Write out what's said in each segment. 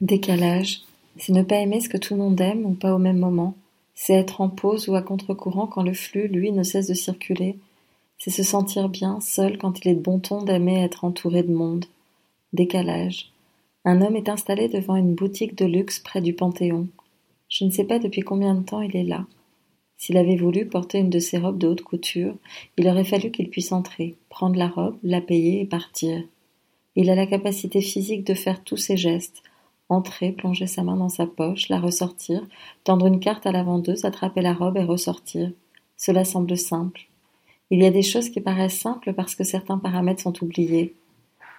Décalage, c'est ne pas aimer ce que tout le monde aime ou pas au même moment. C'est être en pause ou à contre-courant quand le flux, lui, ne cesse de circuler. C'est se sentir bien, seul, quand il est de bon ton d'aimer être entouré de monde. Décalage. Un homme est installé devant une boutique de luxe près du Panthéon. Je ne sais pas depuis combien de temps il est là. S'il avait voulu porter une de ses robes de haute couture, il aurait fallu qu'il puisse entrer, prendre la robe, la payer et partir. Il a la capacité physique de faire tous ces gestes, entrer, plonger sa main dans sa poche, la ressortir, tendre une carte à la vendeuse, attraper la robe et ressortir. Cela semble simple. Il y a des choses qui paraissent simples parce que certains paramètres sont oubliés.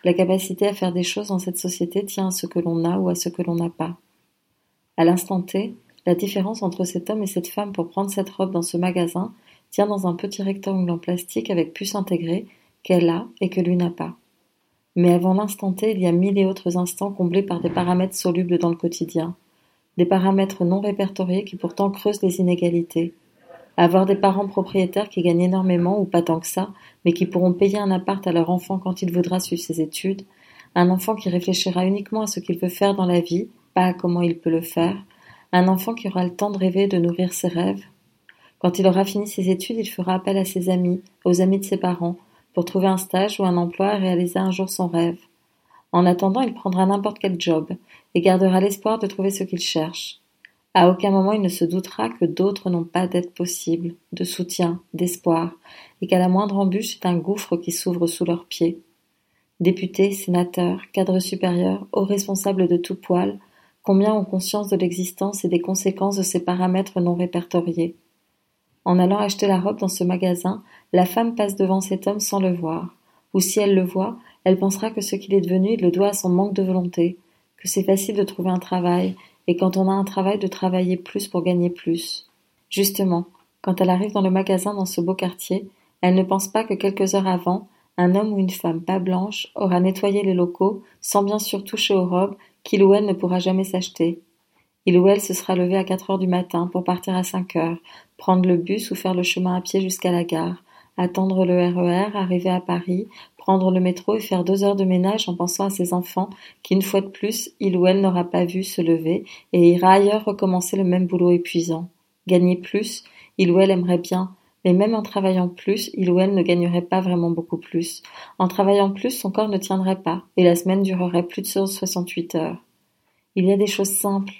La capacité à faire des choses dans cette société tient à ce que l'on a ou à ce que l'on n'a pas. À l'instant T, la différence entre cet homme et cette femme pour prendre cette robe dans ce magasin tient dans un petit rectangle en plastique avec puce intégrée qu'elle a et que lui n'a pas. Mais avant l'instant T, il y a mille et autres instants comblés par des paramètres solubles dans le quotidien. Des paramètres non répertoriés qui pourtant creusent les inégalités. Avoir des parents propriétaires qui gagnent énormément ou pas tant que ça, mais qui pourront payer un appart à leur enfant quand il voudra suivre ses études. Un enfant qui réfléchira uniquement à ce qu'il veut faire dans la vie, pas à comment il peut le faire. Un enfant qui aura le temps de rêver, de nourrir ses rêves. Quand il aura fini ses études, il fera appel à ses amis, aux amis de ses parents, pour trouver un stage ou un emploi et réaliser un jour son rêve. En attendant, il prendra n'importe quel job et gardera l'espoir de trouver ce qu'il cherche. À aucun moment il ne se doutera que d'autres n'ont pas d'aide possible, de soutien, d'espoir, et qu'à la moindre embûche c'est un gouffre qui s'ouvre sous leurs pieds. Députés, sénateurs, cadres supérieurs, hauts responsables de tout poil, combien ont conscience de l'existence et des conséquences de ces paramètres non répertoriés? En allant acheter la robe dans ce magasin, la femme passe devant cet homme sans le voir. Ou si elle le voit, elle pensera que ce qu'il est devenu, le doit à son manque de volonté, que c'est facile de trouver un travail, et quand on a un travail de travailler plus pour gagner plus. Justement, quand elle arrive dans le magasin dans ce beau quartier, elle ne pense pas que quelques heures avant, un homme ou une femme pas blanche aura nettoyé les locaux sans bien sûr toucher aux robes qu'il ou elle ne pourra jamais s'acheter. Il ou elle se sera levé à quatre heures du matin pour partir à cinq heures, prendre le bus ou faire le chemin à pied jusqu'à la gare, attendre le RER, e arriver à Paris, prendre le métro et faire deux heures de ménage en pensant à ses enfants qu'une fois de plus, il ou elle n'aura pas vu se lever et ira ailleurs recommencer le même boulot épuisant. Gagner plus, il ou elle aimerait bien, mais même en travaillant plus, il ou elle ne gagnerait pas vraiment beaucoup plus. En travaillant plus, son corps ne tiendrait pas, et la semaine durerait plus de 68 heures. Il y a des choses simples,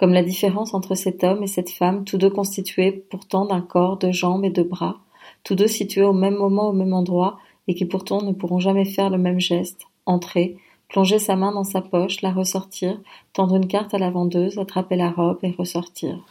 comme la différence entre cet homme et cette femme, tous deux constitués pourtant d'un corps, de jambes et de bras, tous deux situés au même moment au même endroit, et qui pourtant ne pourront jamais faire le même geste, entrer, plonger sa main dans sa poche, la ressortir, tendre une carte à la vendeuse, attraper la robe et ressortir.